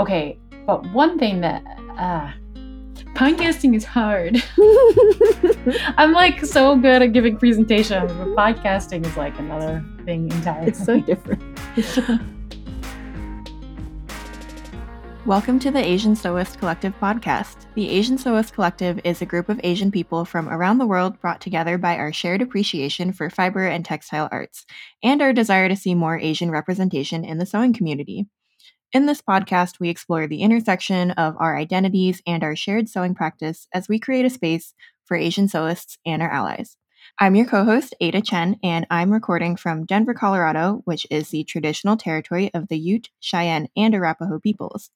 Okay, but one thing that uh, podcasting is hard. I'm like so good at giving presentations, but podcasting is like another thing entirely. It's so different. Welcome to the Asian Sewist Collective podcast. The Asian Sewist Collective is a group of Asian people from around the world brought together by our shared appreciation for fiber and textile arts, and our desire to see more Asian representation in the sewing community. In this podcast, we explore the intersection of our identities and our shared sewing practice as we create a space for Asian sewists and our allies. I'm your co host, Ada Chen, and I'm recording from Denver, Colorado, which is the traditional territory of the Ute, Cheyenne, and Arapaho peoples.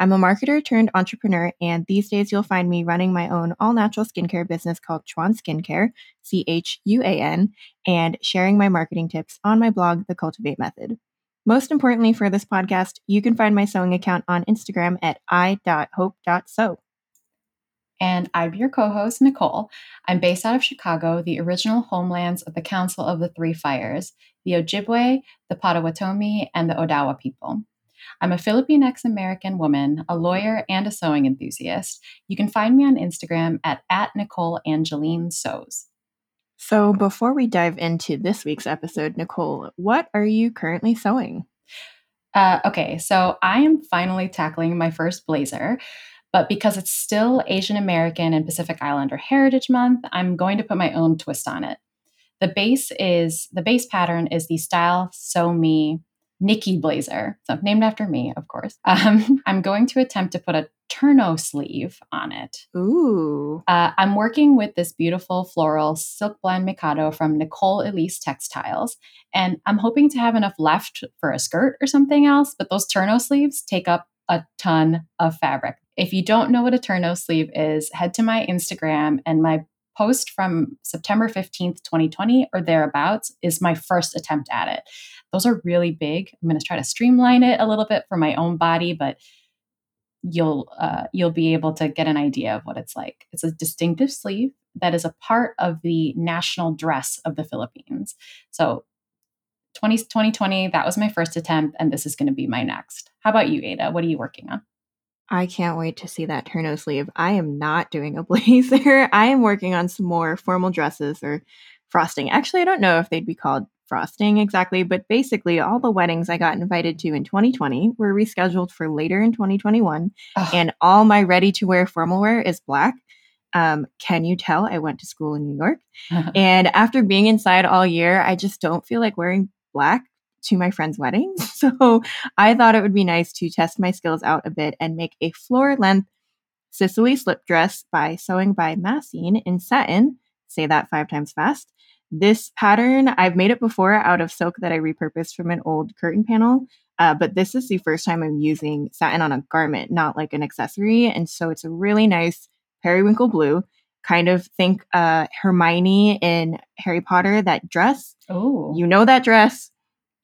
I'm a marketer turned entrepreneur, and these days you'll find me running my own all natural skincare business called Chuan Skincare, C H U A N, and sharing my marketing tips on my blog, The Cultivate Method. Most importantly for this podcast, you can find my sewing account on Instagram at i.hope.sew. And I'm your co host, Nicole. I'm based out of Chicago, the original homelands of the Council of the Three Fires, the Ojibwe, the Potawatomi, and the Odawa people. I'm a Filipinx American woman, a lawyer, and a sewing enthusiast. You can find me on Instagram at, at Nicole Angeline Sews. So, before we dive into this week's episode, Nicole, what are you currently sewing? Uh, okay, so I am finally tackling my first blazer, but because it's still Asian American and Pacific Islander Heritage Month, I'm going to put my own twist on it. The base is the base pattern is the style sew me Nikki blazer, so named after me, of course. Um, I'm going to attempt to put a terno sleeve on it. Ooh. Uh, I'm working with this beautiful floral silk blend Mikado from Nicole Elise Textiles, and I'm hoping to have enough left for a skirt or something else, but those terno sleeves take up a ton of fabric. If you don't know what a terno sleeve is, head to my Instagram and my post from September 15th, 2020 or thereabouts is my first attempt at it. Those are really big. I'm going to try to streamline it a little bit for my own body, but you'll uh, you'll be able to get an idea of what it's like. It's a distinctive sleeve that is a part of the national dress of the Philippines. So 20, 2020, that was my first attempt, and this is going to be my next. How about you, Ada? What are you working on? I can't wait to see that terno sleeve. I am not doing a blazer. I am working on some more formal dresses or frosting. Actually, I don't know if they'd be called frosting exactly, but basically all the weddings I got invited to in 2020 were rescheduled for later in 2021, and all my ready to wear formal wear is black. Um, can you tell I went to school in New York? and after being inside all year, I just don't feel like wearing black to my friend's wedding. So I thought it would be nice to test my skills out a bit and make a floor length Sicily slip dress by Sewing by Masin in satin. Say that five times fast. This pattern, I've made it before out of silk that I repurposed from an old curtain panel. Uh, but this is the first time I'm using satin on a garment, not like an accessory. And so it's a really nice periwinkle blue. Kind of think uh, Hermione in Harry Potter, that dress. Oh. You know that dress.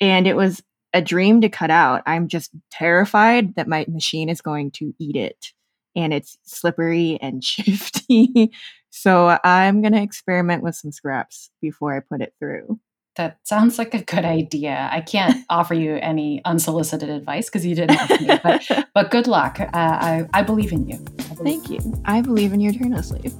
And it was a dream to cut out. I'm just terrified that my machine is going to eat it. And it's slippery and shifty. So I'm going to experiment with some scraps before I put it through. That sounds like a good idea. I can't offer you any unsolicited advice because you didn't ask me, but, but good luck. Uh, I, I believe in you. Believe Thank you. I believe in your terno sleeve.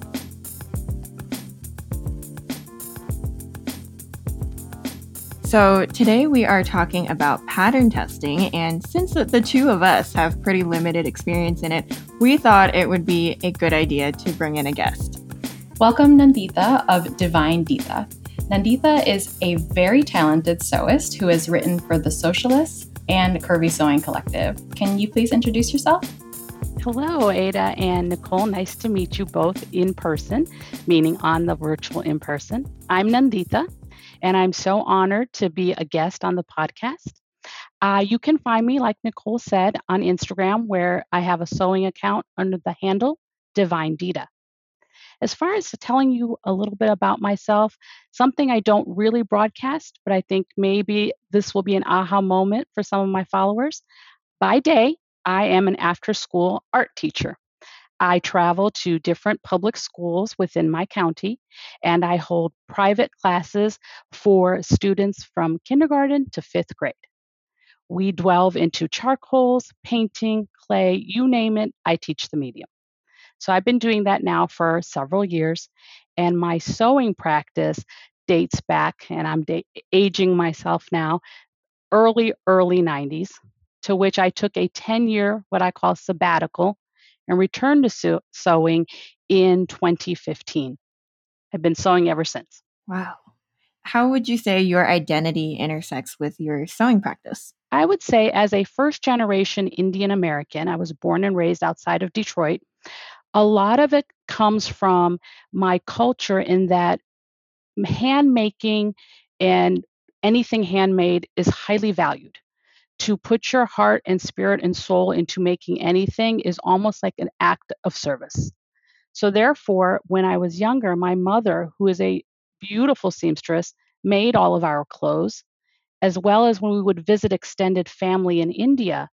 So, today we are talking about pattern testing, and since the two of us have pretty limited experience in it, we thought it would be a good idea to bring in a guest. Welcome Nandita of Divine Dita. Nandita is a very talented sewist who has written for The Sewcialists and Curvy Sewing Collective. Can you please introduce yourself? Hello, Ada and Nicole. Nice to meet you both in person, meaning on the virtual in person. I'm Nandita, and I'm so honored to be a guest on the podcast. Uh, you can find me, like Nicole said, on Instagram, where I have a sewing account under the handle Divine Dita. As far as telling you a little bit about myself, something I don't really broadcast, but I think maybe this will be an aha moment for some of my followers. By day, I am an after school art teacher. I travel to different public schools within my county and I hold private classes for students from kindergarten to fifth grade. we delve into charcoals, painting, clay, you name it, I teach the medium. So I've been doing that now for several years. And my sewing practice dates back, and I'm da- aging myself now, early, early 90s, to which I took a 10 year, what I call sabbatical, and returned to sew- sewing in 2015. I've been sewing ever since. Wow. How would you say your identity intersects with your sewing practice? I would say, as a first generation Indian American, I was born and raised outside of Detroit a lot of it comes from my culture in that handmaking and anything handmade is highly valued. To put your heart and spirit and soul into making anything is almost like an act of service. So, therefore, when I was younger, my mother, who is a beautiful seamstress, made all of our clothes, as well as when we would visit extended family in India,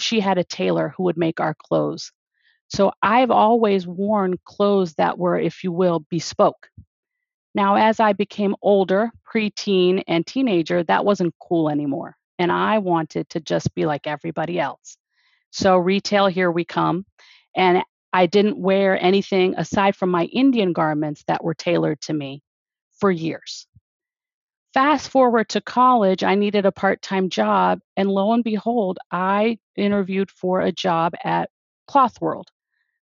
she had a tailor who would make our clothes. So I've always worn clothes that were, if you will, bespoke. Now, as I became older, preteen and teenager, that wasn't cool anymore. And I wanted to just be like everybody else. So, retail, here we come. And I didn't wear anything aside from my Indian garments that were tailored to me for years. Fast forward to college, I needed a part time job. And lo and behold, I interviewed for a job at Cloth World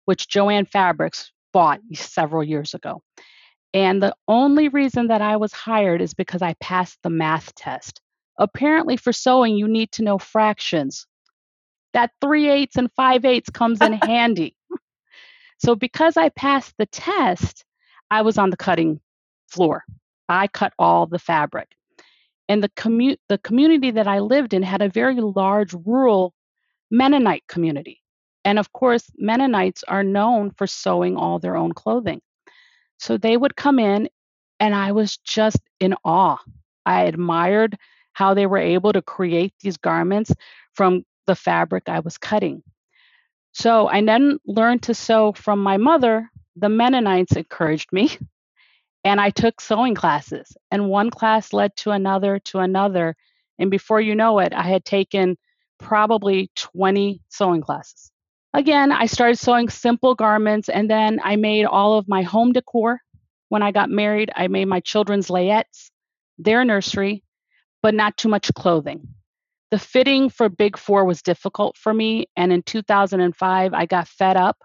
which Jo-Ann Fabrics bought several years ago. And the only reason that I was hired is because I passed the math test. Apparently, for sewing, you need to know fractions. That three eighths and five eighths comes in handy. So, because I passed the test, I was on the cutting floor. I cut all the fabric. And the, commu- the community that I lived in had a very large rural Mennonite community. And of course, Mennonites are known for sewing all their own clothing. So they would come in, and I was just in awe. I admired how they were able to create these garments from the fabric I was cutting. So I then learned to sew from my mother. The Mennonites encouraged me, and I took sewing classes. And one class led to another, to another. And before you know it, I had taken probably 20 sewing classes. Again, I started sewing simple garments and then I made all of my home decor. When I got married, I made my children's layettes, their nursery, but not too much clothing. The fitting for Big Four was difficult for me. And in 2005, I got fed up.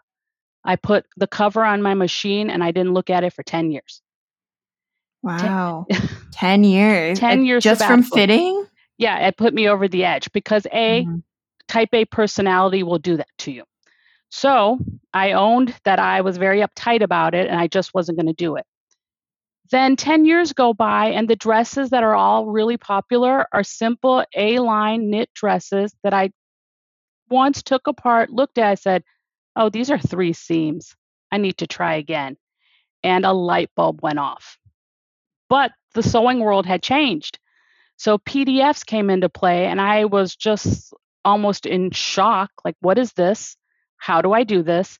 I put the cover on my machine and I didn't look at it for 10 years. Wow. 10 years. 10 years. Just from fitting? Yeah, it put me over the edge because A, mm-hmm. type A personality will do that to you. So I owned that I was very uptight about it and I just wasn't going to do it. Then 10 years go by, and the dresses that are all really popular are simple A line knit dresses that I once took apart, looked at, I said, Oh, these are three seams. I need to try again. And a light bulb went off. But the sewing world had changed. So PDFs came into play, and I was just almost in shock like, what is this? How do I do this?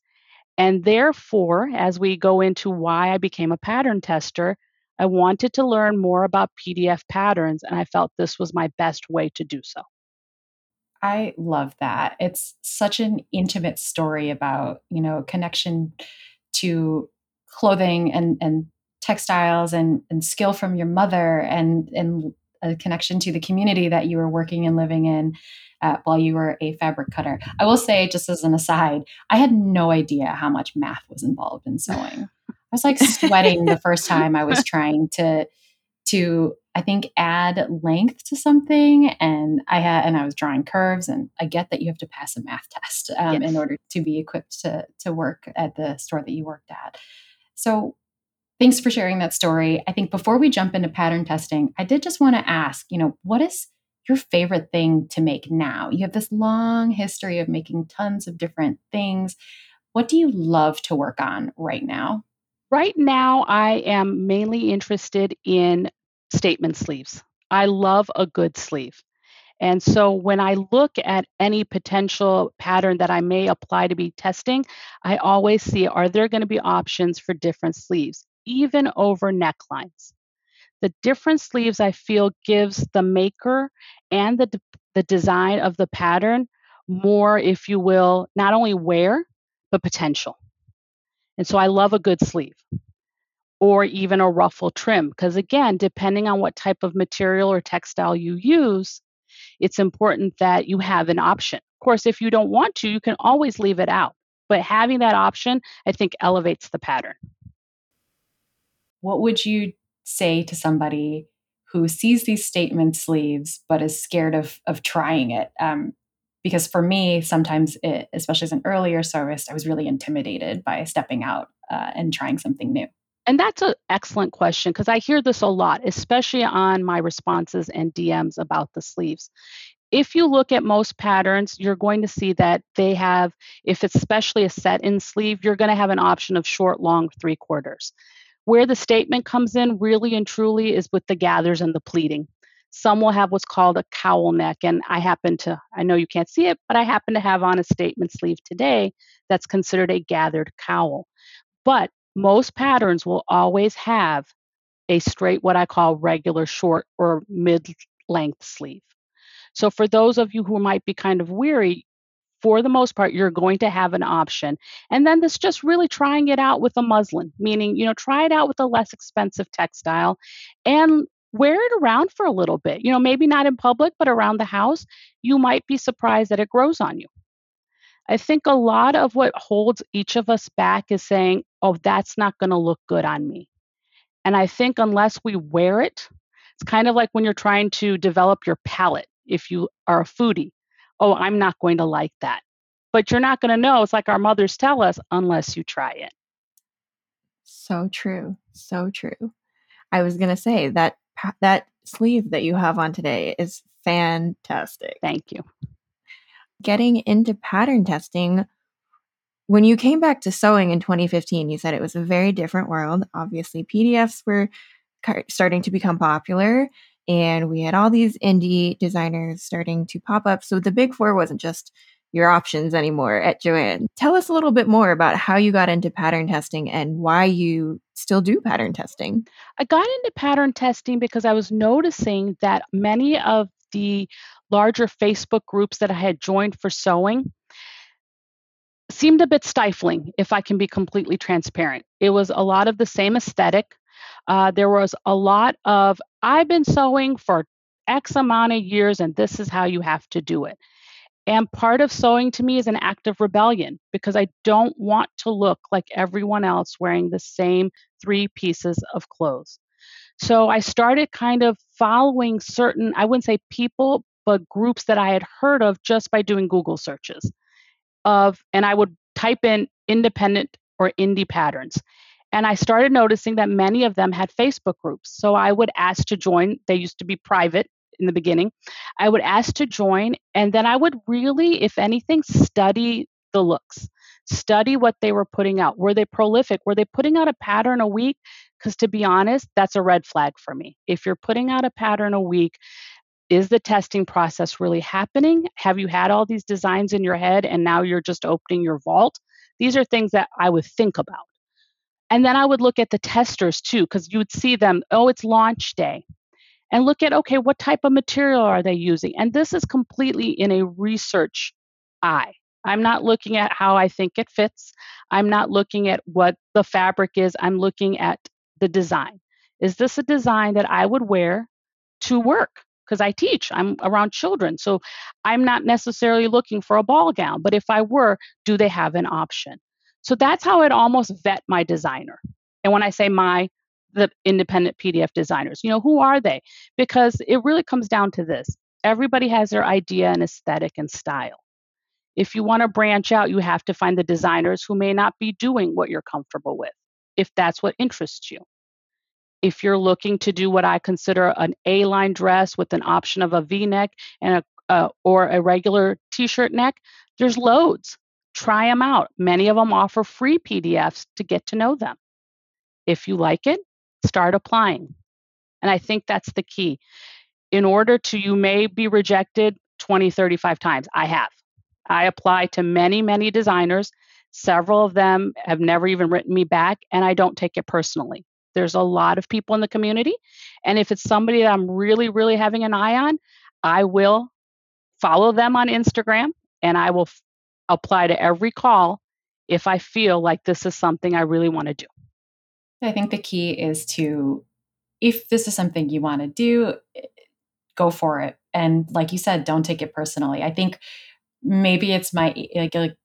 And therefore, as we go into why I became a pattern tester, I wanted to learn more about PDF patterns, and I felt this was my best way to do so. I love that. It's such an intimate story about, you know, connection to clothing and, and textiles and, and skill from your mother and, and a connection to the community that you were working and living in uh, while you were a fabric cutter. I will say, just as an aside, I had no idea how much math was involved in sewing. I was like sweating the first time I was trying to to I think add length to something, and I had and I was drawing curves, and I get that you have to pass a math test um, yes. in order to be equipped to to work at the store that you worked at. So thanks for sharing that story. I think before we jump into pattern testing, I did just want to ask, you know, what is your favorite thing to make now? You have this long history of making tons of different things. What do you love to work on right now? Right now, I am mainly interested in statement sleeves. I love a good sleeve. And so when I look at any potential pattern that I may apply to be testing, I always see are there going to be options for different sleeves, even over necklines. The different sleeves I feel gives the maker and the, the design of the pattern more, if you will, not only wear, but potential. And so I love a good sleeve or even a ruffle trim. Because again, depending on what type of material or textile you use, it's important that you have an option. Of course, if you don't want to, you can always leave it out. But having that option, I think, elevates the pattern. What would you say to somebody who sees these statement sleeves but is scared of of trying it? Um, because for me, sometimes, it, especially as an earlier service, I was really intimidated by stepping out uh, and trying something new. And that's an excellent question because I hear this a lot, especially on my responses and DMs about the sleeves. If you look at most patterns, you're going to see that they have, if it's especially a set in sleeve, you're going to have an option of short, long, three quarters. Where the statement comes in really and truly is with the gathers and the pleating. Some will have what's called a cowl neck, and I happen to, I know you can't see it, but I happen to have on a statement sleeve today that's considered a gathered cowl. But most patterns will always have a straight, what I call regular short or mid length sleeve. So, for those of you who might be kind of weary, for the most part, you're going to have an option. And then this just really trying it out with a muslin, meaning, you know, try it out with a less expensive textile and wear it around for a little bit. You know, maybe not in public, but around the house. You might be surprised that it grows on you. I think a lot of what holds each of us back is saying, oh, that's not going to look good on me. And I think unless we wear it, it's kind of like when you're trying to develop your palate. If you are a foodie, oh, I'm not going to like that. But you're not going to know. It's like our mothers tell us unless you try it. So true. So true. I was going to say that that sleeve that you have on today is fantastic. Thank you getting into pattern testing, when you came back to sewing in 2015, you said it was a very different world. Obviously, PDFs were starting to become popular, and we had all these indie designers starting to pop up. So the big four wasn't just your options anymore at Joann. Tell us a little bit more about how you got into pattern testing and why you still do pattern testing. I got into pattern testing because I was noticing that many of the larger Facebook groups that I had joined for sewing seemed a bit stifling, if I can be completely transparent. It was a lot of the same aesthetic. Uh, there was a lot of, I've been sewing for X amount of years, and this is how you have to do it. And part of sewing to me is an act of rebellion because I don't want to look like everyone else wearing the same three pieces of clothes. So I started kind of following certain, I wouldn't say people, but groups that I had heard of just by doing Google searches of, and I would type in independent or indie patterns. And I started noticing that many of them had Facebook groups. So I would ask to join. They used to be private in the beginning. I would ask to join, and then I would really, if anything, study the looks, study what they were putting out. Were they prolific? Were they putting out a pattern a week? Because to be honest, that's a red flag for me. If you're putting out a pattern a week, is the testing process really happening? Have you had all these designs in your head and now you're just opening your vault? These are things that I would think about. And then I would look at the testers too, because you would see them, oh, it's launch day. And look at, okay, what type of material are they using? And this is completely in a research eye. I'm not looking at how I think it fits. I'm not looking at what the fabric is. I'm looking at the design. Is this a design that I would wear to work? Because I teach, I'm around children. So I'm not necessarily looking for a ball gown, but if I were, do they have an option? So that's how I'd almost vet my designer. And when I say my, the independent PDF designers, you know, who are they? Because it really comes down to this everybody has their idea and aesthetic and style. If you want to branch out, you have to find the designers who may not be doing what you're comfortable with, if that's what interests you. If you're looking to do what I consider an A line dress with an option of a V neck and a uh, or a regular t shirt neck, there's loads. Try them out. Many of them offer free PDFs to get to know them. If you like it, start applying. And I think that's the key. In order to, you may be rejected 20, 35 times. I have. I apply to many, many designers. Several of them have never even written me back, and I don't take it personally. There's a lot of people in the community. And if it's somebody that I'm really, really having an eye on, I will follow them on Instagram and I will apply to every call if I feel like this is something I really want to do. I think the key is to, if this is something you want to do, eh, go for it. And like you said, don't take it personally. I think maybe it's my like, like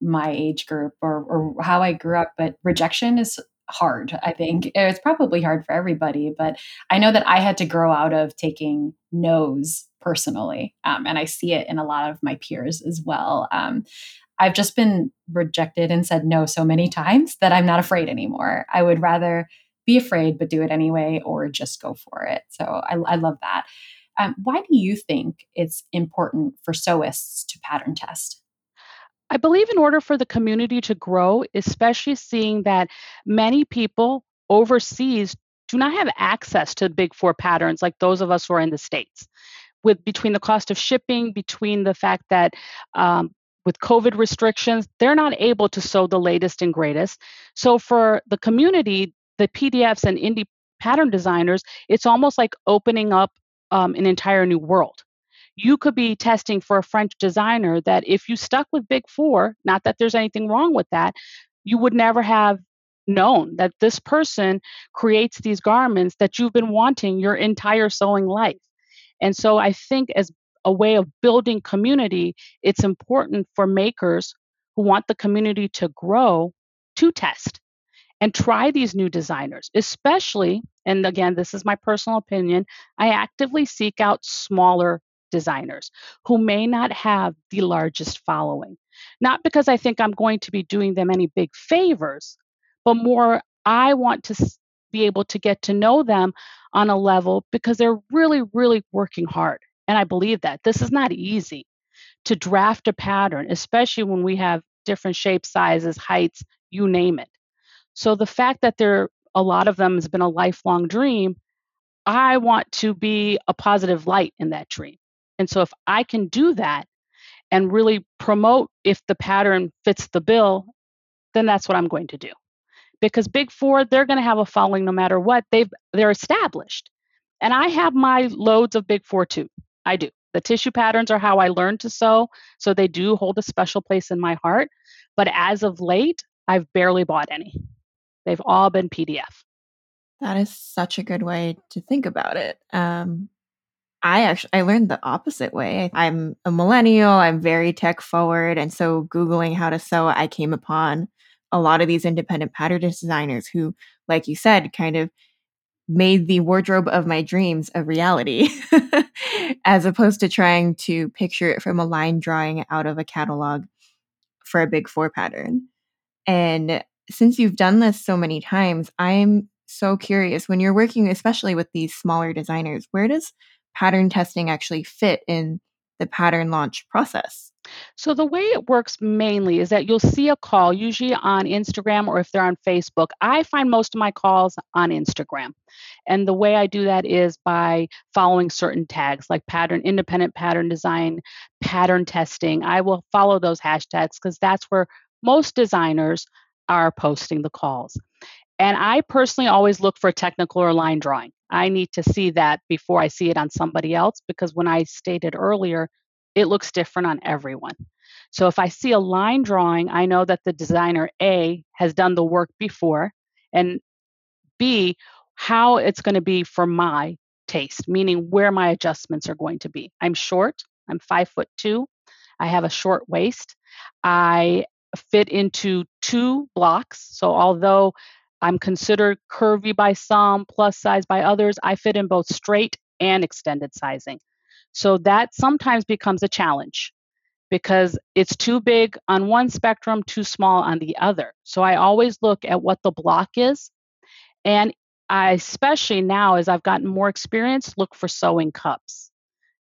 my age group or, or how I grew up, but rejection is hard. I think it's probably hard for everybody, but I know that I had to grow out of taking no's personally, um, and I see it in a lot of my peers as well. Um, I've just been rejected and said no so many times that I'm not afraid anymore. I would rather be afraid but do it anyway, or just go for it. So I, I love that. Um, why do you think it's important for sewists to pattern test? I believe in order for the community to grow, especially seeing that many people overseas do not have access to big four patterns like those of us who are in the States. With between the cost of shipping, between the fact that um, with COVID restrictions, they're not able to sew the latest and greatest. So for the community, the PDFs and indie pattern designers, it's almost like opening up um, an entire new world you could be testing for a French designer that if you stuck with Big Four, not that there's anything wrong with that, you would never have known that this person creates these garments that you've been wanting your entire sewing life. And so I think as a way of building community, it's important for makers who want the community to grow to test and try these new designers, especially, and again, this is my personal opinion, I actively seek out smaller designers who may not have the largest following. Not because I think I'm going to be doing them any big favors, but more I want to be able to get to know them on a level because they're really, really working hard. And I believe that this is not easy to draft a pattern, especially when we have different shapes, sizes, heights, you name it. So the fact that there a lot of them has been a lifelong dream, I want to be a positive light in that dream. And so if I can do that and really promote if the pattern fits the bill, then that's what I'm going to do. Because Big 4, they're going to have a following no matter what. They've they're established. And I have my loads of Big 4 too. I do. The tissue patterns are how I learned to sew, so they do hold a special place in my heart. But as of late, I've barely bought any. They've all been PDF. That is such a good way to think about it. Um, I actually I learned the opposite way. I'm a millennial, I'm very tech forward, and so googling how to sew, I came upon a lot of these independent pattern designers who like you said kind of made the wardrobe of my dreams a reality as opposed to trying to picture it from a line drawing out of a catalog for a big 4 pattern. And since you've done this so many times, I'm so curious when you're working especially with these smaller designers, where does pattern testing actually fit in the pattern launch process? So, the way it works mainly is that you'll see a call, usually on Instagram or if they're on Facebook. I find most of my calls on Instagram. And the way I do that is by following certain tags like pattern, independent pattern design, pattern testing. I will follow those hashtags because that's where most designers are posting the calls. And I personally always look for a technical or line drawing. I need to see that before I see it on somebody else because when I stated earlier, it looks different on everyone. So if I see a line drawing, I know that the designer A has done the work before, and B, how it's going to be for my taste, meaning where my adjustments are going to be. I'm short, I'm five foot two, I have a short waist, I fit into two blocks. So although I'm considered curvy by some, plus size by others. I fit in both straight and extended sizing. So that sometimes becomes a challenge because it's too big on one spectrum, too small on the other. So I always look at what the block is. And I, especially now, as I've gotten more experience, look for sewing cups.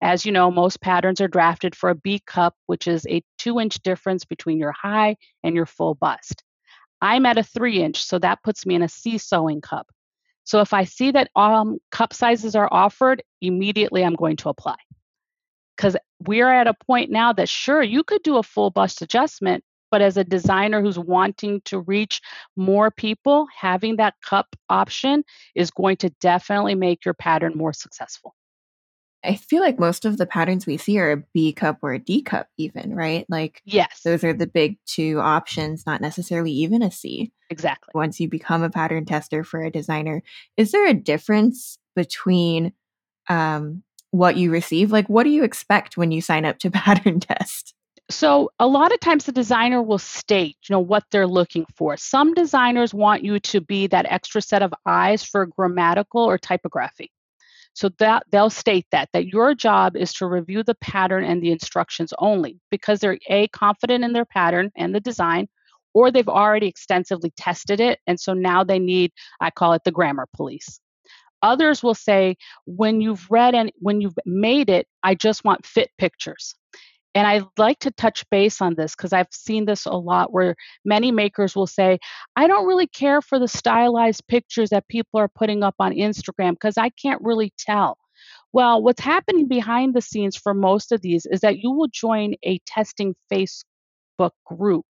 As you know, most patterns are drafted for a B cup, which is a two inch difference between your high and your full bust. I'm at a three inch, so that puts me in a C sewing cup. So if I see that um, cup sizes are offered, immediately I'm going to apply. Because we're at a point now that sure, you could do a full bust adjustment, but as a designer who's wanting to reach more people, having that cup option is going to definitely make your pattern more successful. I feel like most of the patterns we see are a B cup or a D cup, even, right? Like, yes, those are the big two options, not necessarily even a C. Exactly. Once you become a pattern tester for a designer, is there a difference between um, what you receive? Like, what do you expect when you sign up to pattern test? So, a lot of times the designer will state, you know, what they're looking for. Some designers want you to be that extra set of eyes for grammatical or typography. So that they'll state that that your job is to review the pattern and the instructions only because they're a confident in their pattern and the design or they've already extensively tested it and so now they need I call it the grammar police. Others will say when you've read and when you've made it I just want fit pictures. And I like to touch base on this because I've seen this a lot where many makers will say, I don't really care for the stylized pictures that people are putting up on Instagram because I can't really tell. Well, what's happening behind the scenes for most of these is that you will join a testing Facebook group.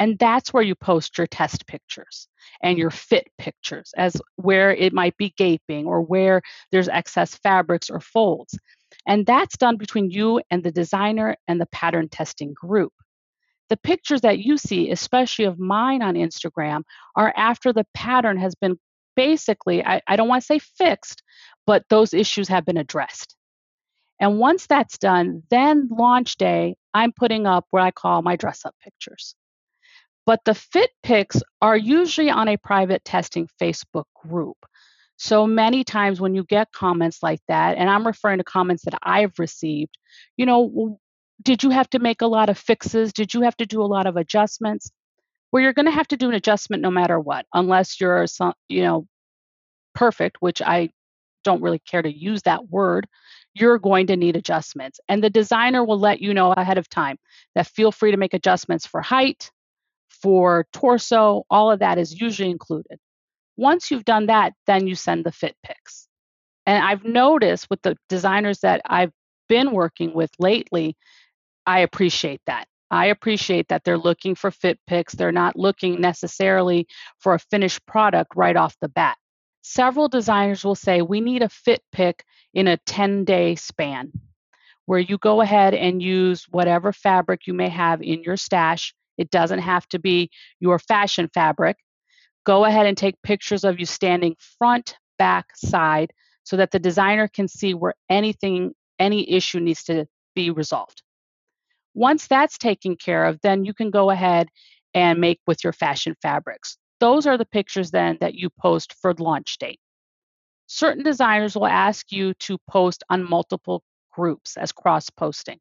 And that's where you post your test pictures and your fit pictures, as where it might be gaping or where there's excess fabrics or folds. And that's done between you and the designer and the pattern testing group. The pictures that you see, especially of mine on Instagram, are after the pattern has been basically, I, I don't want to say fixed, but those issues have been addressed. And once that's done, then launch day, I'm putting up what I call my dress up pictures. But the fit pics are usually on a private testing Facebook group. So many times when you get comments like that, and I'm referring to comments that I've received, you know, did you have to make a lot of fixes? Did you have to do a lot of adjustments? Well, you're going to have to do an adjustment no matter what, unless you're, you know, perfect, which I don't really care to use that word. You're going to need adjustments. And the designer will let you know ahead of time that feel free to make adjustments for height, for torso, all of that is usually included. Once you've done that, then you send the fit pics. And I've noticed with the designers that I've been working with lately, I appreciate that. I appreciate that they're looking for fit pics. They're not looking necessarily for a finished product right off the bat. Several designers will say, We need a fit pic in a 10 day span where you go ahead and use whatever fabric you may have in your stash. It doesn't have to be your fashion fabric. Go ahead and take pictures of you standing front, back, side so that the designer can see where anything, any issue needs to be resolved. Once that's taken care of, then you can go ahead and make with your fashion fabrics. Those are the pictures then that you post for launch date. Certain designers will ask you to post on multiple groups as cross posting.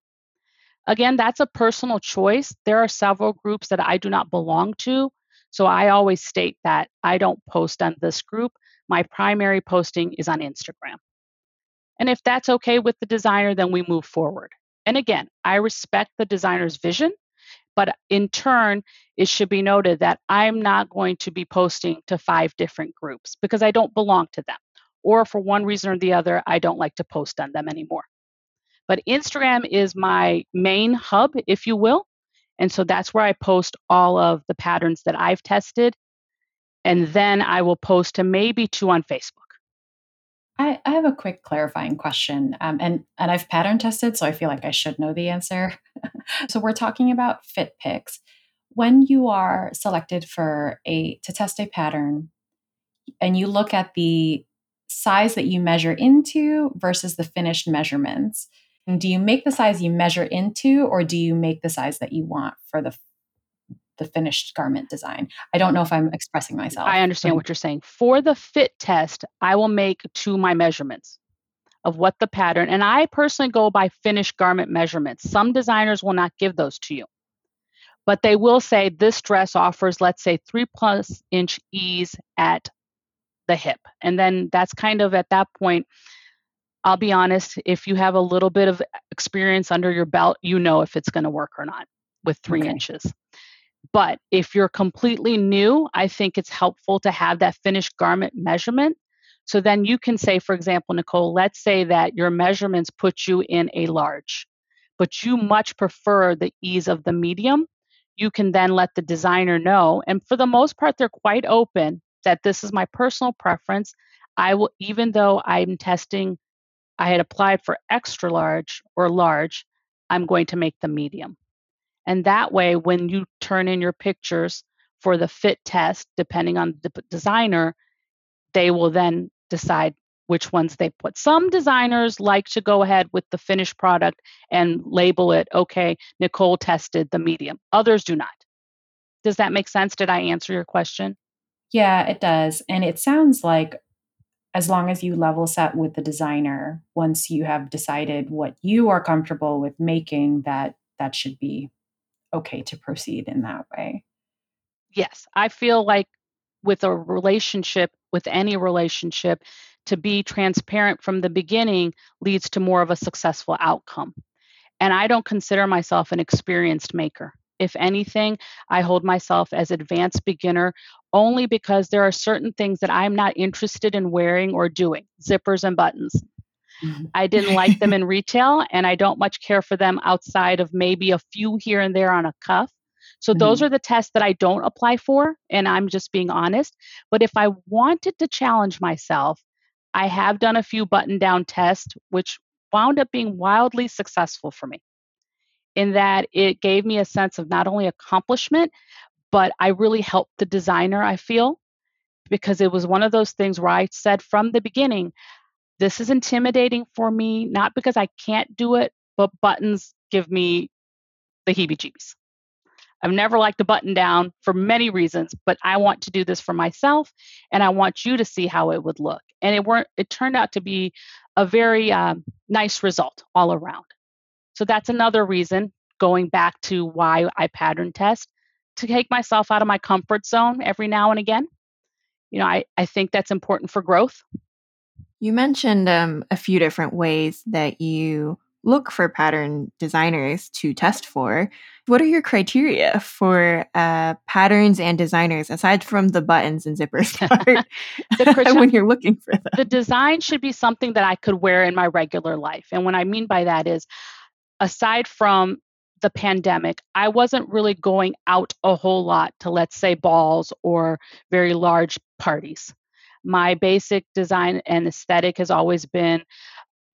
Again, that's a personal choice. There are several groups that I do not belong to, so I always state that I don't post on this group. My primary posting is on Instagram. And if that's okay with the designer, then we move forward. And again, I respect the designer's vision, but in turn, it should be noted that I'm not going to be posting to five different groups because I don't belong to them. Or for one reason or the other, I don't like to post on them anymore. But Instagram is my main hub, if you will. And so that's where I post all of the patterns that I've tested. And then I will post to maybe two on Facebook. I, I have a quick clarifying question. Um, and, and I've pattern tested, so I feel like I should know the answer. so we're talking about fit pics. When you are selected for a to test a pattern and you look at the size that you measure into versus the finished measurements, do you make the size you measure into or do you make the size that you want for the the finished garment design. I don't know if I'm expressing myself. I understand what you're saying. For the fit test, I will make to my measurements of what the pattern, and I personally go by finished garment measurements. Some designers will not give those to you, but they will say this dress offers, let's say, three plus inch ease at the hip. And then that's kind of at that point, I'll be honest, if you have a little bit of experience under your belt, you know if it's going to work or not with three okay. inches. But if you're completely new, I think it's helpful to have that finished garment measurement. So then you can say, for example, Nicole, let's say that your measurements put you in a large, but you much prefer the ease of the medium. You can then let the designer know. And for the most part, they're quite open that this is my personal preference. I will, even though I'm testing I had applied for extra large or large, I'm going to make the medium. And that way, when you turn in your pictures for the fit test, depending on the designer, they will then decide which ones they put. Some designers like to go ahead with the finished product and label it, okay, Nicole tested the medium. Others do not. Does that make sense? Did I answer your question? Yeah, it does. And it sounds like as long as you level set with the designer, once you have decided what you are comfortable with making, that that should be okay to proceed in that way. Yes, I feel like with a relationship, with any relationship, to be transparent from the beginning leads to more of a successful outcome. And I don't consider myself an experienced maker. If anything, I hold myself as advanced beginner only because there are certain things that I'm not interested in wearing or doing, zippers and buttons. Mm-hmm. I didn't like them in retail and I don't much care for them outside of maybe a few here and there on a cuff. So mm-hmm. those are the tests that I don't apply for and I'm just being honest. But if I wanted to challenge myself, I have done a few button down tests which wound up being wildly successful for me in that it gave me a sense of not only accomplishment, but I really helped the designer, I feel, because it was one of those things where I said from the beginning, this is intimidating for me, not because I can't do it, but buttons give me the heebie jeebies. I've never liked a button down for many reasons, but I want to do this for myself and I want you to see how it would look. And it weren't it turned out to be a very um, nice result all around. So that's another reason going back to why I pattern test to take myself out of my comfort zone every now and again. You know, I, I think that's important for growth. You mentioned um, a few different ways that you look for pattern designers to test for. What are your criteria for uh, patterns and designers aside from the buttons and zippers part when you're looking for them? The design should be something that I could wear in my regular life. And what I mean by that is, aside from the pandemic, I wasn't really going out a whole lot to, let's say, balls or very large parties. My basic design and aesthetic has always been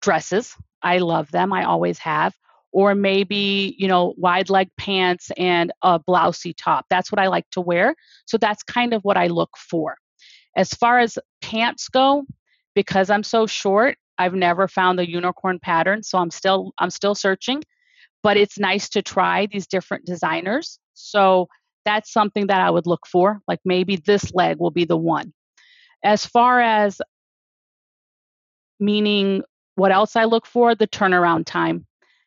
dresses. I love them, I always have. Or maybe, you know, wide leg pants and a blousey top. That's what I like to wear. So that's kind of what I look for. As far as pants go, because I'm so short, I've never found the unicorn pattern. So I'm still I'm still searching but it's nice to try these different designers. So that's something that I would look for. Like maybe this leg will be the one. As far as meaning what else I look for, the turnaround time.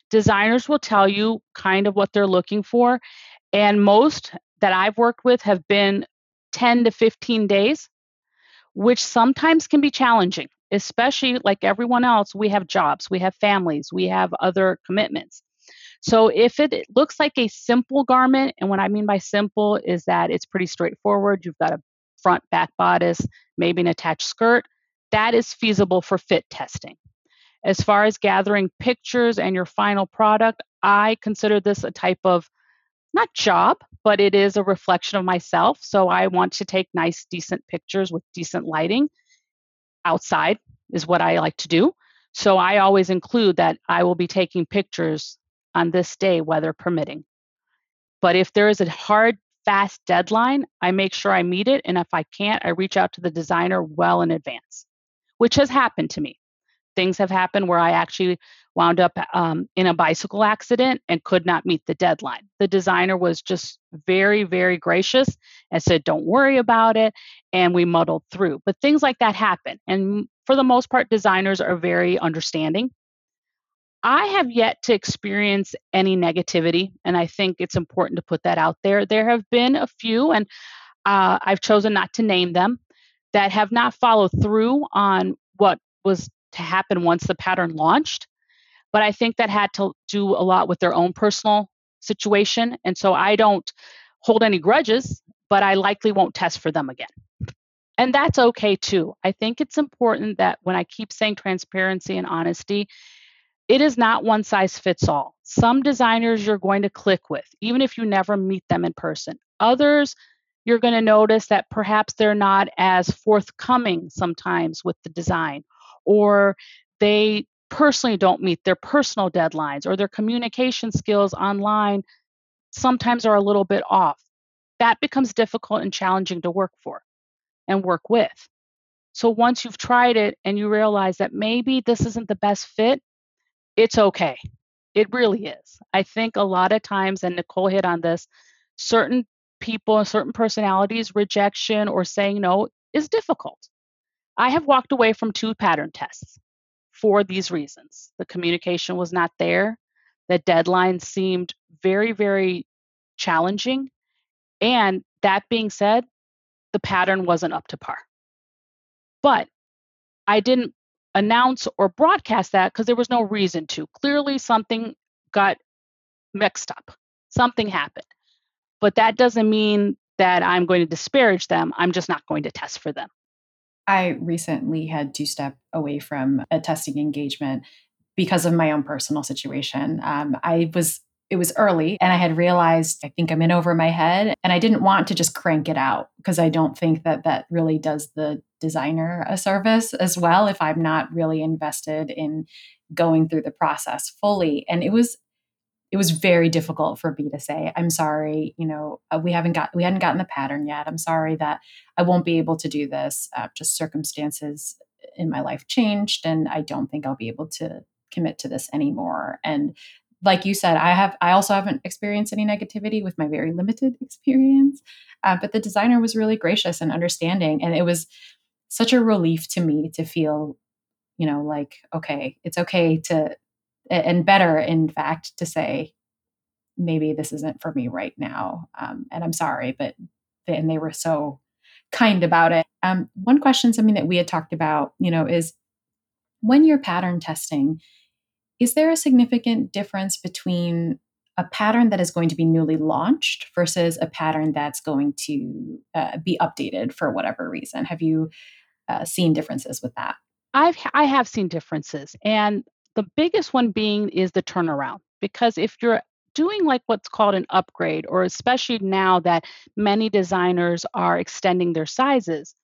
Designers will tell you kind of what they're looking for. And most that I've worked with have been 10 to 15 days, which sometimes can be challenging, especially like everyone else. We have jobs, we have families, we have other commitments. So if it looks like a simple garment, and what I mean by simple is that it's pretty straightforward, you've got a front back bodice, maybe an attached skirt, that is feasible for fit testing. As far as gathering pictures and your final product, I consider this a type of not job, but it is a reflection of myself. So I want to take nice, decent pictures with decent lighting. Outside is what I like to do. So I always include that I will be taking pictures on this day, weather permitting. But if there is a hard, fast deadline, I make sure I meet it. And if I can't, I reach out to the designer well in advance, which has happened to me. Things have happened where I actually wound up um, in a bicycle accident and could not meet the deadline. The designer was just very, very gracious and said, Don't worry about it. And we muddled through. But things like that happen. And for the most part, designers are very understanding I have yet to experience any negativity, and I think it's important to put that out there. There have been a few, and uh, I've chosen not to name them, that have not followed through on what was to happen once the pattern launched. But I think that had to do a lot with their own personal situation. And so I don't hold any grudges, but I likely won't test for them again. And that's okay too. I think it's important that when I keep saying transparency and honesty, it is not one size fits all. Some designers you're going to click with, even if you never meet them in person. Others, you're going to notice that perhaps they're not as forthcoming sometimes with the design, or they personally don't meet their personal deadlines or their communication skills online sometimes are a little bit off. That becomes difficult and challenging to work for and work with. So once you've tried it and you realize that maybe this isn't the best fit, it's okay. It really is. I think a lot of times, and Nicole hit on this, certain people and certain personalities, rejection or saying no is difficult. I have walked away from two pattern tests for these reasons. The communication was not there, the deadline seemed very, very challenging. And that being said, the pattern wasn't up to par. But I didn't announce or broadcast that because there was no reason to. Clearly, something got mixed up, something happened. But that doesn't mean that I'm going to disparage them. I'm just not going to test for them. I recently had to step away from a testing engagement because of my own personal situation. Um, I was it was early and I had realized I think I'm in over my head and I didn't want to just crank it out because I don't think that that really does the designer a service as well if I'm not really invested in going through the process fully and it was it was very difficult for me to say i'm sorry you know uh, we haven't got we hadn't gotten the pattern yet. I'm sorry that i won't be able to do this. Uh, just circumstances in my life changed and i don't think i'll be able to commit to this anymore. And like you said i have i also haven't experienced any negativity with my very limited experience uh, but the designer was really gracious and understanding and it was such a relief to me to feel you know like okay it's okay to and better, in fact, to say, maybe this isn't for me right now. Um, and I'm sorry, but and they were so kind about it. Um, one question, something that we had talked about, you know, is when you're pattern testing, is there a significant difference between a pattern that is going to be newly launched versus a pattern that's going to uh, be updated for whatever reason? Have you uh, seen differences with that? I've I have seen differences, and the biggest one being is the turnaround. Because if you're doing like what's called an upgrade, or especially now that many designers are extending their sizes,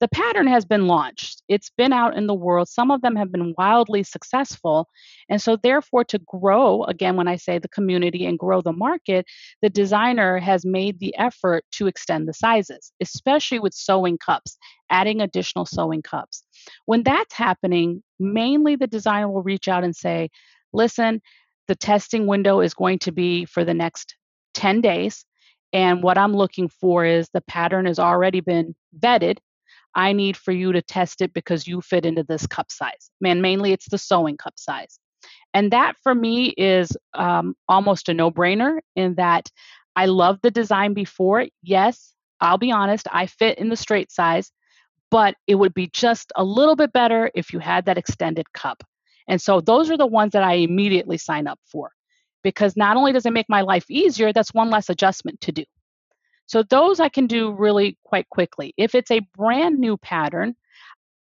the pattern has been launched. It's been out in the world. Some of them have been wildly successful. And so, therefore, to grow, again, when I say the community and grow the market, the designer has made the effort to extend the sizes, especially with sewing cups, adding additional sewing cups. When that's happening, mainly the designer will reach out and say, listen, the testing window is going to be for the next 10 days. And what I'm looking for is the pattern has already been vetted I need for you to test it because you fit into this cup size. Man, mainly it's the sewing cup size. And that for me is um, almost a no brainer in that I love the design before. Yes, I'll be honest, I fit in the straight size, but it would be just a little bit better if you had that extended cup. And so those are the ones that I immediately sign up for because not only does it make my life easier, that's one less adjustment to do. So those I can do really quite quickly. If it's a brand new pattern,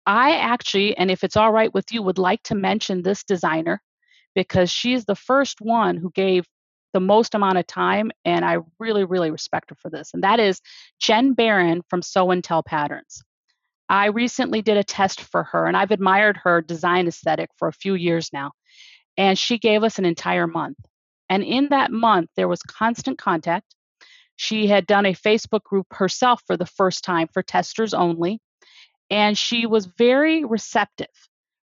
I actually, and if it's all right with you, would like to mention this designer because she's the first one who gave the most amount of time, and I really, really respect her for this. And that is Jen Barron from Sew and Tell Patterns. I recently did a test for her, and I've admired her design aesthetic for a few years now. And she gave us an entire month. And in that month, there was constant contact. She had done a Facebook group herself for the first time for testers only, and she was very receptive.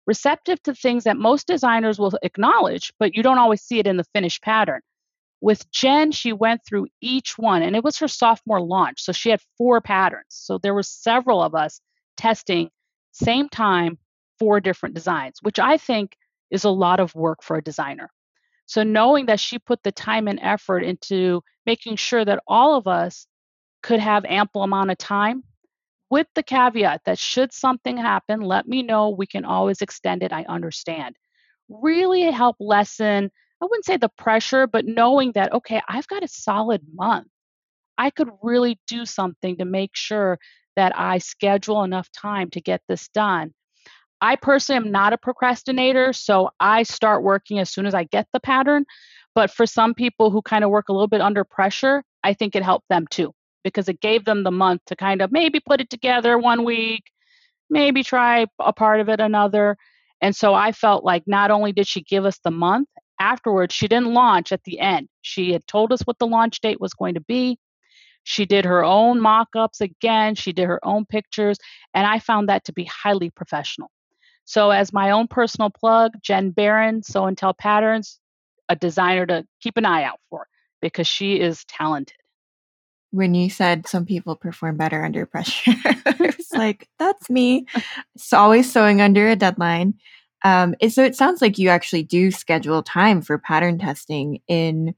Receptive to things that most designers will acknowledge, but you don't always see it in the finished pattern. With Jen, she went through each one, and it was her sophomore launch. So she had four patterns. So there were several of us testing same time four different designs, which I think is a lot of work for a designer. So knowing that she put the time and effort into making sure that all of us could have ample amount of time with the caveat that should something happen, let me know. We can always extend it. I understand. Really help lessen, I wouldn't say the pressure, but knowing that, okay, I've got a solid month. I could really do something to make sure that I schedule enough time to get this done I personally am not a procrastinator, so I start working as soon as I get the pattern. But for some people who kind of work a little bit under pressure, I think it helped them too because it gave them the month to kind of maybe put it together one week, maybe try a part of it another. And so I felt like not only did she give us the month, afterwards, she didn't launch at the end. She had told us what the launch date was going to be. She did her own mock ups again, she did her own pictures, and I found that to be highly professional. So, as my own personal plug, Jen Barron, Sew and Tell Patterns, a designer to keep an eye out for because she is talented. When you said some people perform better under pressure, I was like, that's me. It's always sewing under a deadline. Um, so it sounds like you actually do schedule time for pattern testing in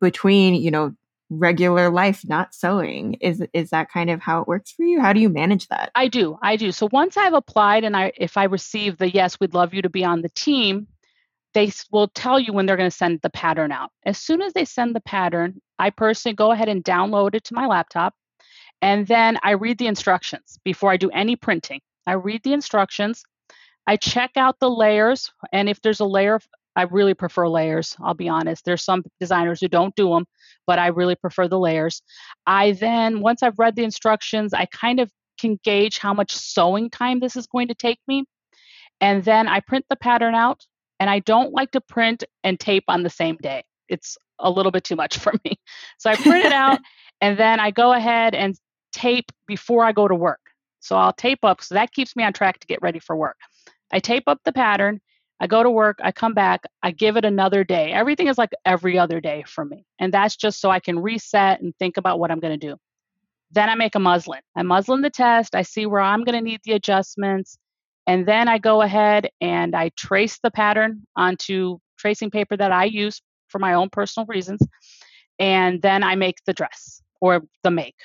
between, you know, regular life not sewing. Is is that kind of how it works for you? How do you manage that? I do. I do. So once I've applied and I if I receive the yes, we'd love you to be on the team, they will tell you when they're going to send the pattern out. As soon as they send the pattern, I personally go ahead and download it to my laptop and then I read the instructions before I do any printing. I read the instructions I check out the layers, and if there's a layer, I really prefer layers. I'll be honest. There's some designers who don't do them, but I really prefer the layers. I then, once I've read the instructions, I kind of can gauge how much sewing time this is going to take me. And then I print the pattern out, and I don't like to print and tape on the same day. It's a little bit too much for me. So I print it out, and then I go ahead and tape before I go to work. So I'll tape up, so that keeps me on track to get ready for work. I tape up the pattern, I go to work, I come back, I give it another day. Everything is like every other day for me. And that's just so I can reset and think about what I'm going to do. Then I make a muslin. I muslin the test, I see where I'm going to need the adjustments. And then I go ahead and I trace the pattern onto tracing paper that I use for my own personal reasons. And then I make the dress or the make.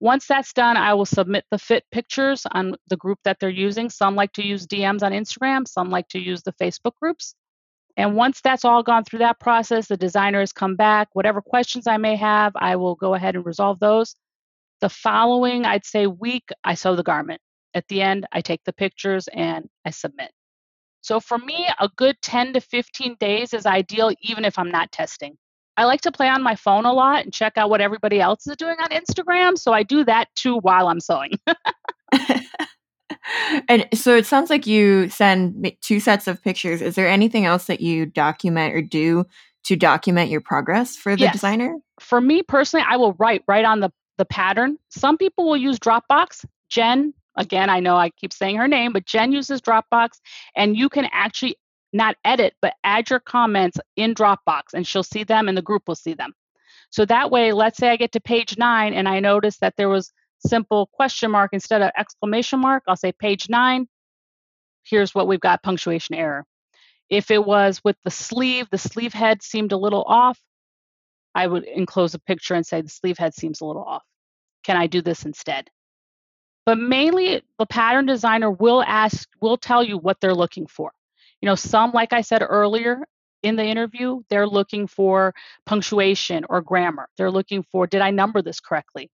Once that's done, I will submit the fit pictures on the group that they're using. Some like to use DMs on Instagram, some like to use the Facebook groups. And once that's all gone through that process, the designer has come back. Whatever questions I may have, I will go ahead and resolve those. The following, I'd say, week, I sew the garment. At the end, I take the pictures and I submit. So for me, a good 10 to 15 days is ideal, even if I'm not testing. I like to play on my phone a lot and check out what everybody else is doing on Instagram. So I do that too while I'm sewing. and so it sounds like you send two sets of pictures. Is there anything else that you document or do to document your progress for the yes. designer? For me personally, I will write right on the, the pattern. Some people will use Dropbox. Jen, again, I know I keep saying her name, but Jen uses Dropbox, and you can actually not edit, but add your comments in Dropbox and she'll see them and the group will see them. So that way, let's say I get to page nine and I notice that there was simple question mark instead of exclamation mark, I'll say page nine. Here's what we've got punctuation error. If it was with the sleeve, the sleeve head seemed a little off, I would enclose a picture and say the sleeve head seems a little off. Can I do this instead? But mainly the pattern designer will ask, will tell you what they're looking for. You know, some, like I said earlier in the interview, they're looking for punctuation or grammar. They're looking for, did I number this correctly?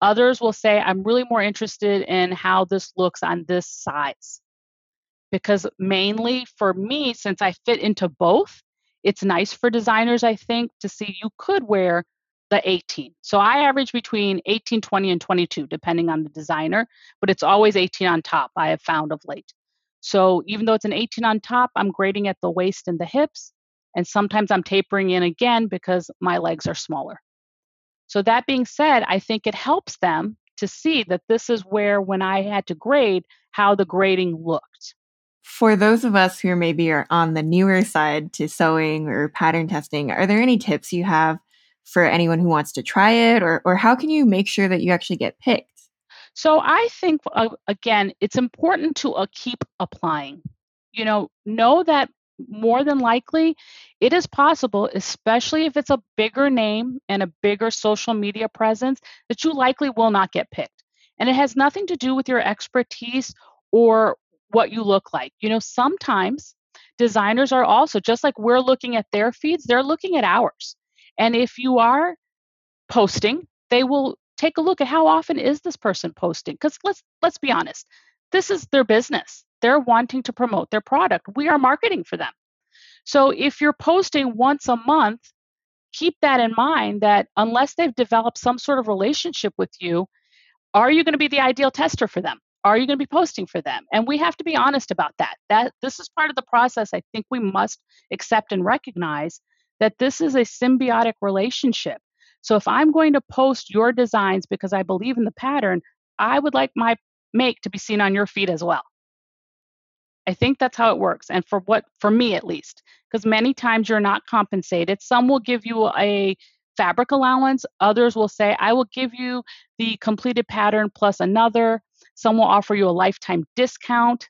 Others will say, I'm really more interested in how this looks on this size. Because mainly for me, since I fit into both, it's nice for designers, I think, to see you could wear the 18. So I average between 18, 20, and 22, depending on the designer, but it's always 18 on top, I have found of late. So even though it's an 18 on top, I'm grading at the waist and the hips. And sometimes I'm tapering in again because my legs are smaller. So that being said, I think it helps them to see that this is where, when I had to grade, how the grading looked. For those of us who maybe are on the newer side to sewing or pattern testing, are there any tips you have for anyone who wants to try it, or, or how can you make sure that you actually get picked? So I think, uh, again, it's important to uh, keep applying. You know, know that more than likely it is possible, especially if it's a bigger name and a bigger social media presence, that you likely will not get picked. And it has nothing to do with your expertise or what you look like. You know, sometimes designers are also, just like we're looking at their feeds, they're looking at ours. And if you are posting, they will take a look at how often is this person posting because let's let's be honest this is their business they're wanting to promote their product we are marketing for them so if you're posting once a month keep that in mind that unless they've developed some sort of relationship with you are you going to be the ideal tester for them are you going to be posting for them? And we have to be honest about that. That this is part of the process I think we must accept and recognize that this is a symbiotic relationship. So if I'm going to post your designs because I believe in the pattern, I would like my make to be seen on your feed as well. I think that's how it works. And for what, for me at least, because many times you're not compensated. Some will give you a fabric allowance, others will say, I will give you the completed pattern plus another. Some will offer you a lifetime discount.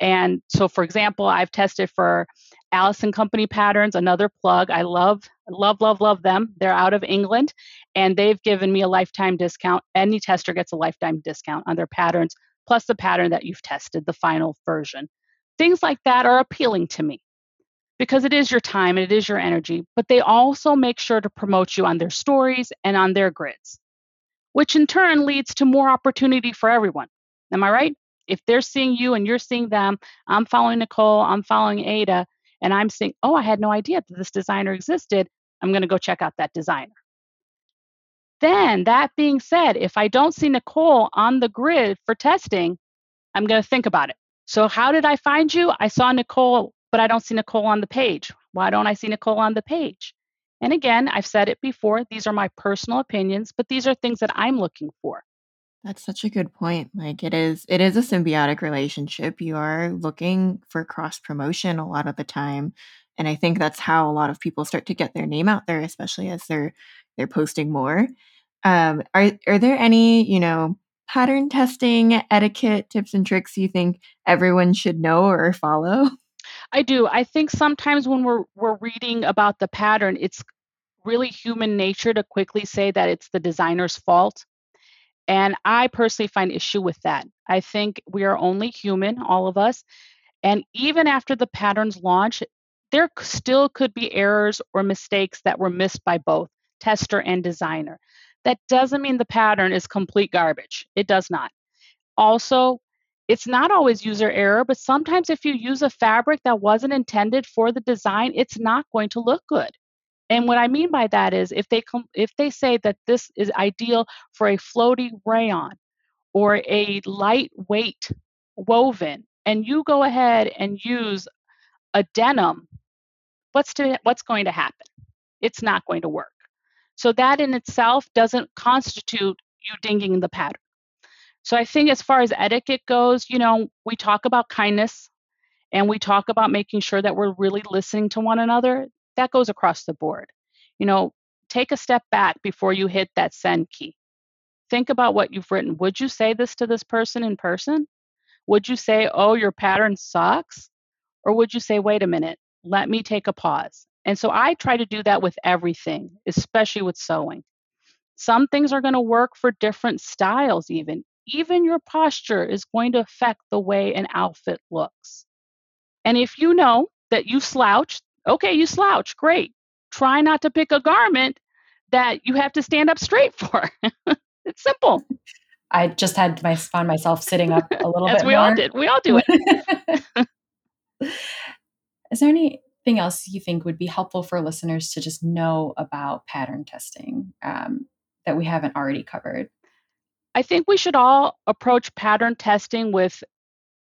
And so, for example, I've tested for Alice and Company patterns, another plug. I love, love, love, love them. They're out of England and they've given me a lifetime discount. Any tester gets a lifetime discount on their patterns, plus the pattern that you've tested, the final version. Things like that are appealing to me because it is your time and it is your energy, but they also make sure to promote you on their stories and on their grids, which in turn leads to more opportunity for everyone. Am I right? If they're seeing you and you're seeing them, I'm following Nicole, I'm following Ada, and I'm saying, oh, I had no idea that this designer existed. I'm going to go check out that designer. Then, that being said, if I don't see Nicole on the grid for testing, I'm going to think about it. So, how did I find you? I saw Nicole, but I don't see Nicole on the page. Why don't I see Nicole on the page? And again, I've said it before, these are my personal opinions, but these are things that I'm looking for. That's such a good point. Like it is it is a symbiotic relationship. You are looking for cross promotion a lot of the time. And I think that's how a lot of people start to get their name out there, especially as they're they're posting more. Um, are are there any, you know, pattern testing etiquette tips and tricks you think everyone should know or follow? I do. I think sometimes when we're we're reading about the pattern, it's really human nature to quickly say that it's the designer's fault. And I personally find issue with that. I think we are only human, all of us. And even after the pattern's launch, there still could be errors or mistakes that were missed by both tester and designer. That doesn't mean the pattern is complete garbage. It does not. Also, it's not always user error, but sometimes if you use a fabric that wasn't intended for the design, it's not going to look good. And what I mean by that is if they com- if they say that this is ideal for a floaty rayon or a lightweight woven and you go ahead and use a denim, what's to, what's going to happen? It's not going to work. So that in itself doesn't constitute you dinging the pattern. So I think as far as etiquette goes, you know, we talk about kindness and we talk about making sure that we're really listening to one another. That goes across the board. You know, take a step back before you hit that send key. Think about what you've written. Would you say this to this person in person? Would you say, oh, your pattern sucks? Or would you say, wait a minute, let me take a pause and so I try to do that with everything, especially with sewing. Some things are going to work for different styles, even. Even your posture is going to affect the way an outfit looks. And if you know that you slouch, okay, you slouch, great. Try not to pick a garment that you have to stand up straight for. it's simple. I just had my found myself sitting up a little As bit. we more. all did. We all do it. Is there anything else you think would be helpful for listeners to just know about pattern testing um, that we haven't already covered? I think we should all approach pattern testing with,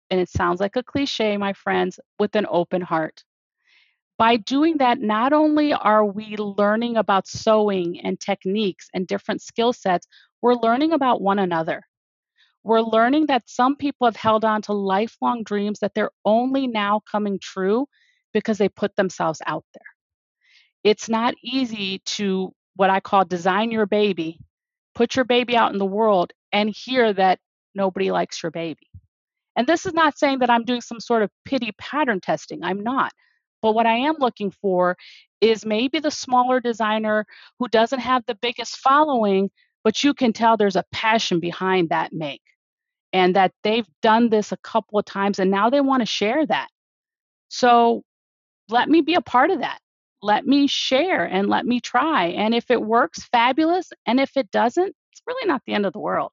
and it sounds like a cliche, my friends, with an open heart. By doing that, not only are we learning about sewing and techniques and different skill sets, we're learning about one another. We're learning that some people have held on to lifelong dreams that they're only now coming true because they put themselves out there. It's not easy to what I call design your baby, put your baby out in the world, and hear that nobody likes your baby. And this is not saying that I'm doing some sort of pity pattern testing. I'm not. But what I am looking for is maybe the smaller designer who doesn't have the biggest following, but you can tell there's a passion behind that make and that they've done this a couple of times and now they want to share that. So let me be a part of that. Let me share and let me try. And if it works, fabulous. And if it doesn't, it's really not the end of the world.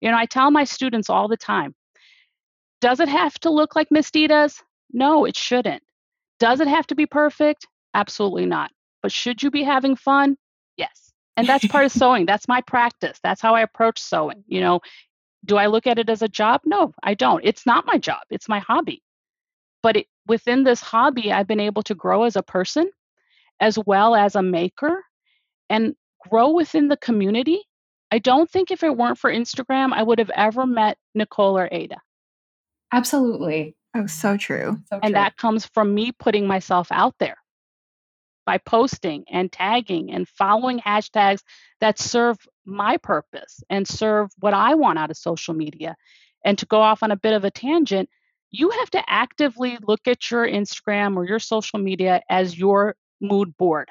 You know, I tell my students all the time does it have to look like Miss Dita's? No, it shouldn't. Does it have to be perfect? Absolutely not. But should you be having fun? Yes. And that's part of sewing. That's my practice. That's how I approach sewing. You know, Do I look at it as a job? No, I don't. It's not my job, it's my hobby. But it, within this hobby, I've been able to grow as a person as well as a maker and grow within the community. I don't think if it weren't for Instagram, I would have ever met Nicole or Ada. Absolutely. Oh, so true. So And true. that comes from me putting myself out there by posting and tagging and following hashtags that serve my purpose and serve what I want out of social media. And to go off on a bit of a tangent, you have to actively look at your Instagram or your social media as your mood board.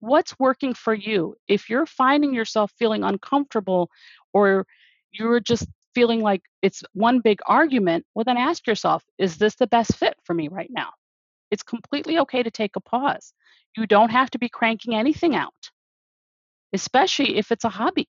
What's working for you? If you're finding yourself feeling uncomfortable or you're just feeling like it's one big argument, well, then ask yourself, is this the best fit for me right now? It's completely okay to take a pause. You don't have to be cranking anything out, especially if it's a hobby.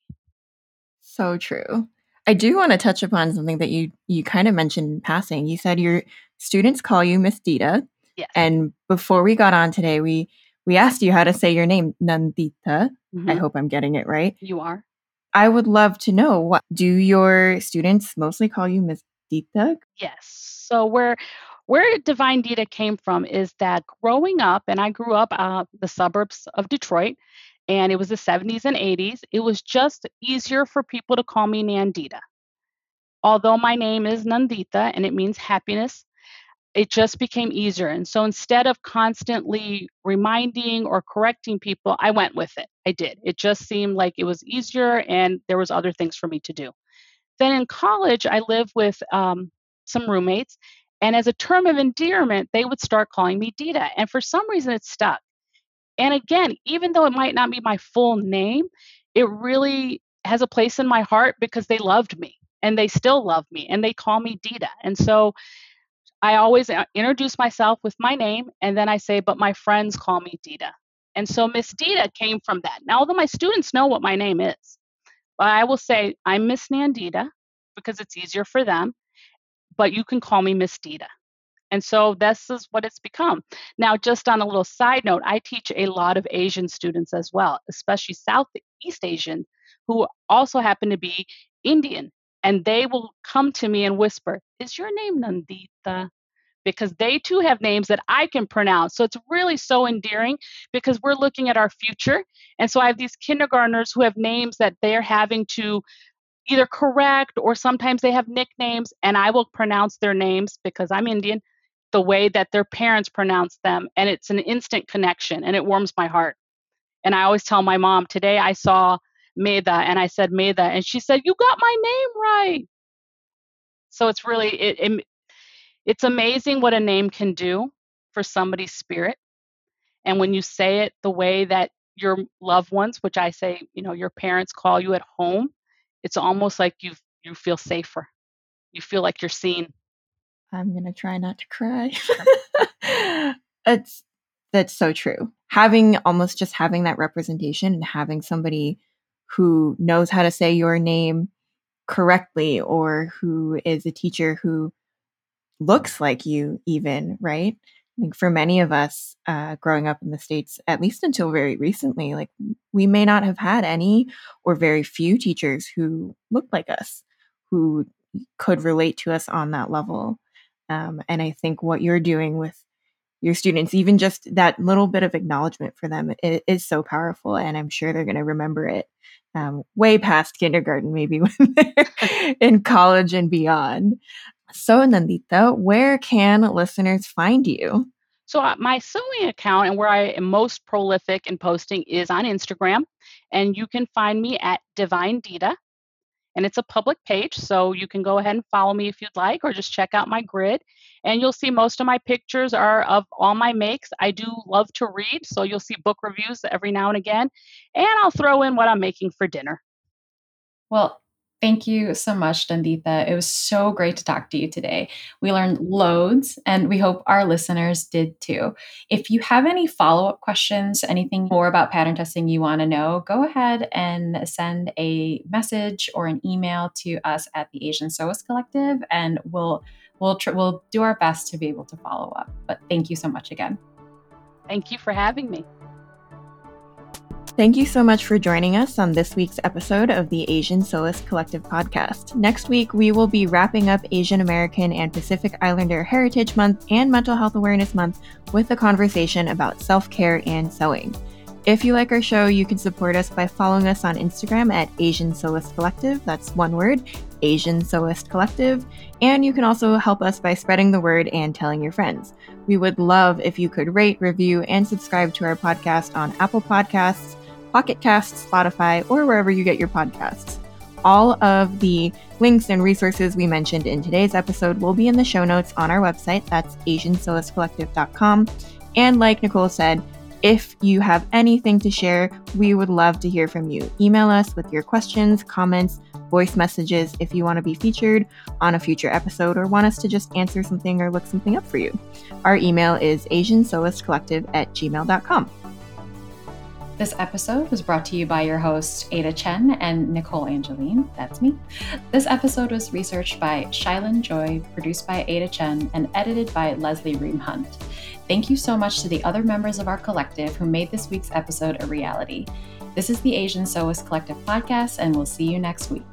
So true. I do want to touch upon something that you you kind of mentioned in passing. You said your students call you Miss Dita, Yes. and before we got on today, we we asked you how to say your name, Nandita. I Mhm. hope I'm getting it right. You are. I would love to know what do your students mostly call you Miss Dita? Yes. So where where Divine Dita came from is that growing up, and I grew up uh, the suburbs of Detroit, and it was the 70s and 80s. It was just easier for people to call me Nandita. Although my name is Nandita and it means happiness, it just became easier. And so instead of constantly reminding or correcting people, I went with it. I did. It just seemed like it was easier, and there was other things for me to do. Then in college, I lived with um, some roommates, and as a term of endearment, they would start calling me Dita. And for some reason, it stuck. And again, even though it might not be my full name, it really has a place in my heart because they loved me and they still love me and they call me Dita. And so I always uh, introduce myself with my name and then I say, but my friends call me Dita. And so Miss Dita came from that. Now, although my students know what my name is, but I will say I'm Miss Nandita because it's easier for them, but you can call me Miss Dita. And so this is what it's become. Now, just on a little side note, I teach a lot of Asian students as well, especially Southeast Asian, who also happen to be Indian. And they will come to me and whisper, Is your name Nandita? Because they too have names that I can pronounce. So it's really so endearing because we're looking at our future. And so I have these kindergartners who have names that they're having to either correct or sometimes they have nicknames, and I will pronounce their names because I'm Indian the way that their parents pronounce them. And it's an instant connection and it warms my heart. And I always tell my mom, today I saw Meda and I said Meda, and she said, You got my name right. So it's really, it, it, it's amazing what a name can do for somebody's spirit. And when you say it the way that your loved ones, which I say, you know, your parents call you at home, it's almost like you you feel safer. You feel like you're seen. I'm gonna try not to cry. it's that's so true. Having almost just having that representation and having somebody who knows how to say your name correctly or who is a teacher who looks like you even right? I think for many of us uh, growing up in the states at least until very recently like we may not have had any or very few teachers who looked like us who could relate to us on that level. Um, and i think what you're doing with your students even just that little bit of acknowledgement for them is, is so powerful and i'm sure they're going to remember it um, way past kindergarten maybe when they're in college and beyond. So nandita where can listeners find you? So uh, my sewing account and where I am most prolific in posting is on Instagram, and you can find me at Divine Dita, and it's a public page, so you can go ahead and follow me if you'd like, or just check out my grid, and you'll see most of my pictures are of all my makes. I do love to read, so you'll see book reviews every now and again, and I'll throw in what I'm making for dinner. Well, thank you so much, Nandita. It was so great to talk to you today. We learned loads, and we hope our listeners did too. If you have any follow up questions, anything more about pattern testing you want to know, go ahead and send a message or an email to us at the Asian Sewist Collective, and we'll we'll tr- we'll do our best to be able to follow up. But thank you so much again. Thank you for having me. Thank you so much for joining us on this week's episode of the Asian Sewist Collective podcast. Next week, we will be wrapping up Asian American and Pacific Islander Heritage Month and Mental Health Awareness Month with a conversation about self care and sewing. If you like our show, you can support us by following us on Instagram at Asian Sewist Collective. That's one word, Asian Sewist Collective. And you can also help us by spreading the word and telling your friends. We would love if you could rate, review, and subscribe to our podcast on Apple Podcasts, Pocket Casts, Spotify, or wherever you get your podcasts. All of the links and resources we mentioned in today's episode will be in the show notes on our website. That's AsianSewistCollective.com. And like Nicole said, if you have anything to share, we would love to hear from you. Email us with your questions, comments, voice messages if you want to be featured on a future episode or want us to just answer something or look something up for you. Our email is AsianSewistCollective at gmail.com. This episode was brought to you by your hosts, Ada Chen and Nicole Angeline. That's me. This episode was researched by Shailen Joy, produced by Ada Chen, and edited by Leslie Ream Hunt. Thank you so much to the other members of our collective who made this week's episode a reality. This is the Asian Sewist Collective podcast, and we'll see you next week.